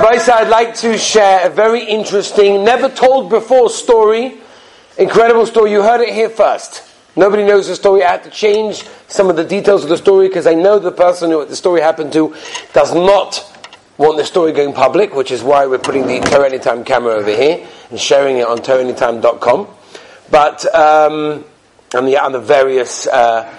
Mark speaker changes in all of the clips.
Speaker 1: Rabbi I'd like to share a very interesting, never told before story, incredible story. You heard it here first. Nobody knows the story. I had to change some of the details of the story because I know the person who the story happened to does not want the story going public, which is why we're putting the Torah Anytime camera over here and sharing it on TorahAnytime.com. But, um, and the, and the various, uh,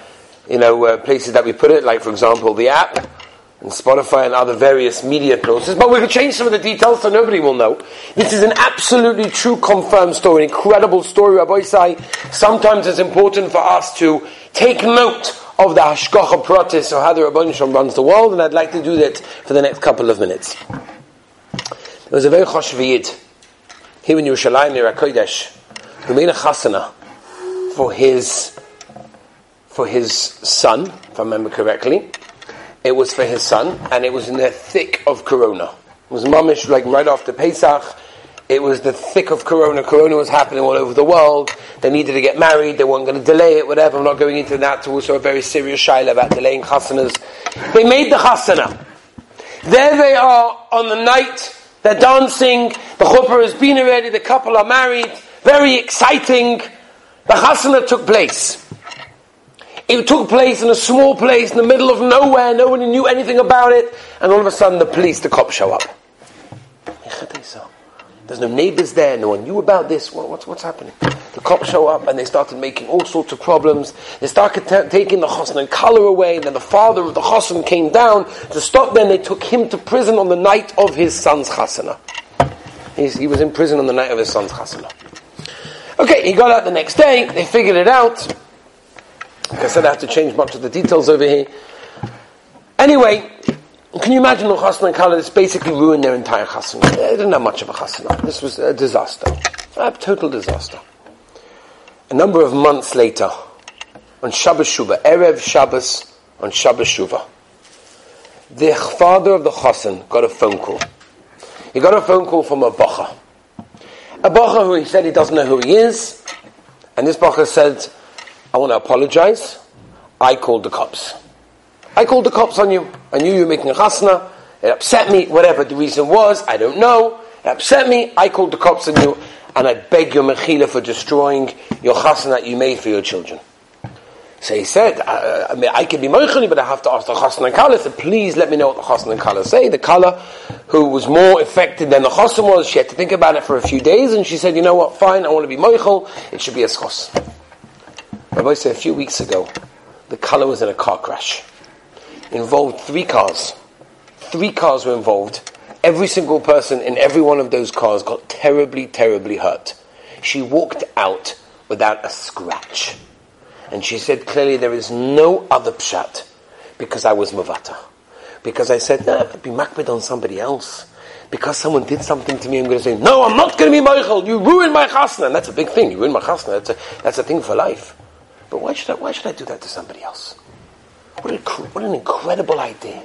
Speaker 1: you know, uh, places that we put it, like for example the app, and Spotify and other various media processes, but we can change some of the details so nobody will know. This is an absolutely true confirmed story, an incredible story, Rabbosai. Sometimes it's important for us to take note of the Hashgacha Pratis, or how the Shalom runs the world, and I'd like to do that for the next couple of minutes. There was a very Chosh Yid, here in Yerushalayim, Ir HaKodesh, who made a chasana for his, for his son, if I remember correctly, it was for his son, and it was in the thick of Corona. It was mamish, like right after Pesach. It was the thick of Corona. Corona was happening all over the world. They needed to get married. They weren't going to delay it, whatever. I'm not going into that. To also a very serious shaila about delaying chasanas. They made the chasana. There they are on the night. They're dancing. The chuppah has been already. The couple are married. Very exciting. The chasana took place. It took place in a small place in the middle of nowhere. No one knew anything about it. And all of a sudden, the police, the cops show up. There's no neighbors there. No one knew about this. What, what's, what's happening? The cops show up and they started making all sorts of problems. They started t- taking the chosn and kala away. And then the father of the chosn came down to stop them. They took him to prison on the night of his son's chasana. He's, he was in prison on the night of his son's chasana. Okay, he got out the next day. They figured it out. I said, I have to change much of the details over here. Anyway, can you imagine the chasna and kala? This basically ruined their entire chasna. They didn't have much of a chasna. This was a disaster, a total disaster. A number of months later, on Shabbos Shuva, erev Shabbos on Shabbos Shuva, the father of the chassan got a phone call. He got a phone call from a bacha. A bacha who he said he doesn't know who he is, and this bacha said, I want to apologize. I called the cops. I called the cops on you. I knew you were making a chasna. It upset me. Whatever the reason was, I don't know. It upset me. I called the cops on you, and I beg your mechila for destroying your chasna that you made for your children. So he said, I, I, mean, I can be moichani, but I have to ask the chasna and kala. So please let me know what the chasna and kala say. The kala, who was more affected than the chasna was, she had to think about it for a few days, and she said, you know what, fine, I want to be moichel. It should be a schos. Rabbi said a few weeks ago, the kala was in a car crash. It involved three cars. Three cars were involved. Every single person in every one of those cars got terribly, terribly hurt. She walked out without a scratch. And she said clearly there is no other pshat because I was mavata. Because I said, nah, be makpid on somebody else. Because someone did something to me, I'm going to say, no, I'm not going to be moichel. You ruined my chasna. And that's a big thing. You ruined my chasna. That's a, that's a thing for life. But why should I, why should I do that to somebody else? What, a, what an incredible idea.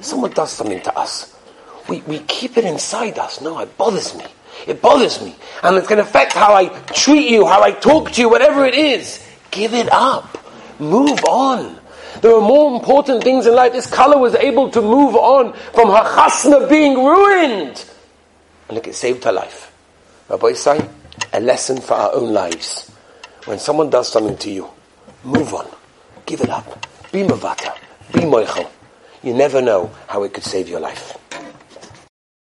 Speaker 1: Someone does something to us. We, we keep it inside us. No, it bothers me. It bothers me. And it's going to affect how I treat you, how I talk to you, whatever it is. Give it up. Move on. There are more important things in life. This kala was able to move on from her chasna being ruined. And look, it saved her life. Rabbosai, a lesson for our own lives. When someone does something to you, Move on. Give it up. Be mavata. Be moichel. You never know how it could save your life.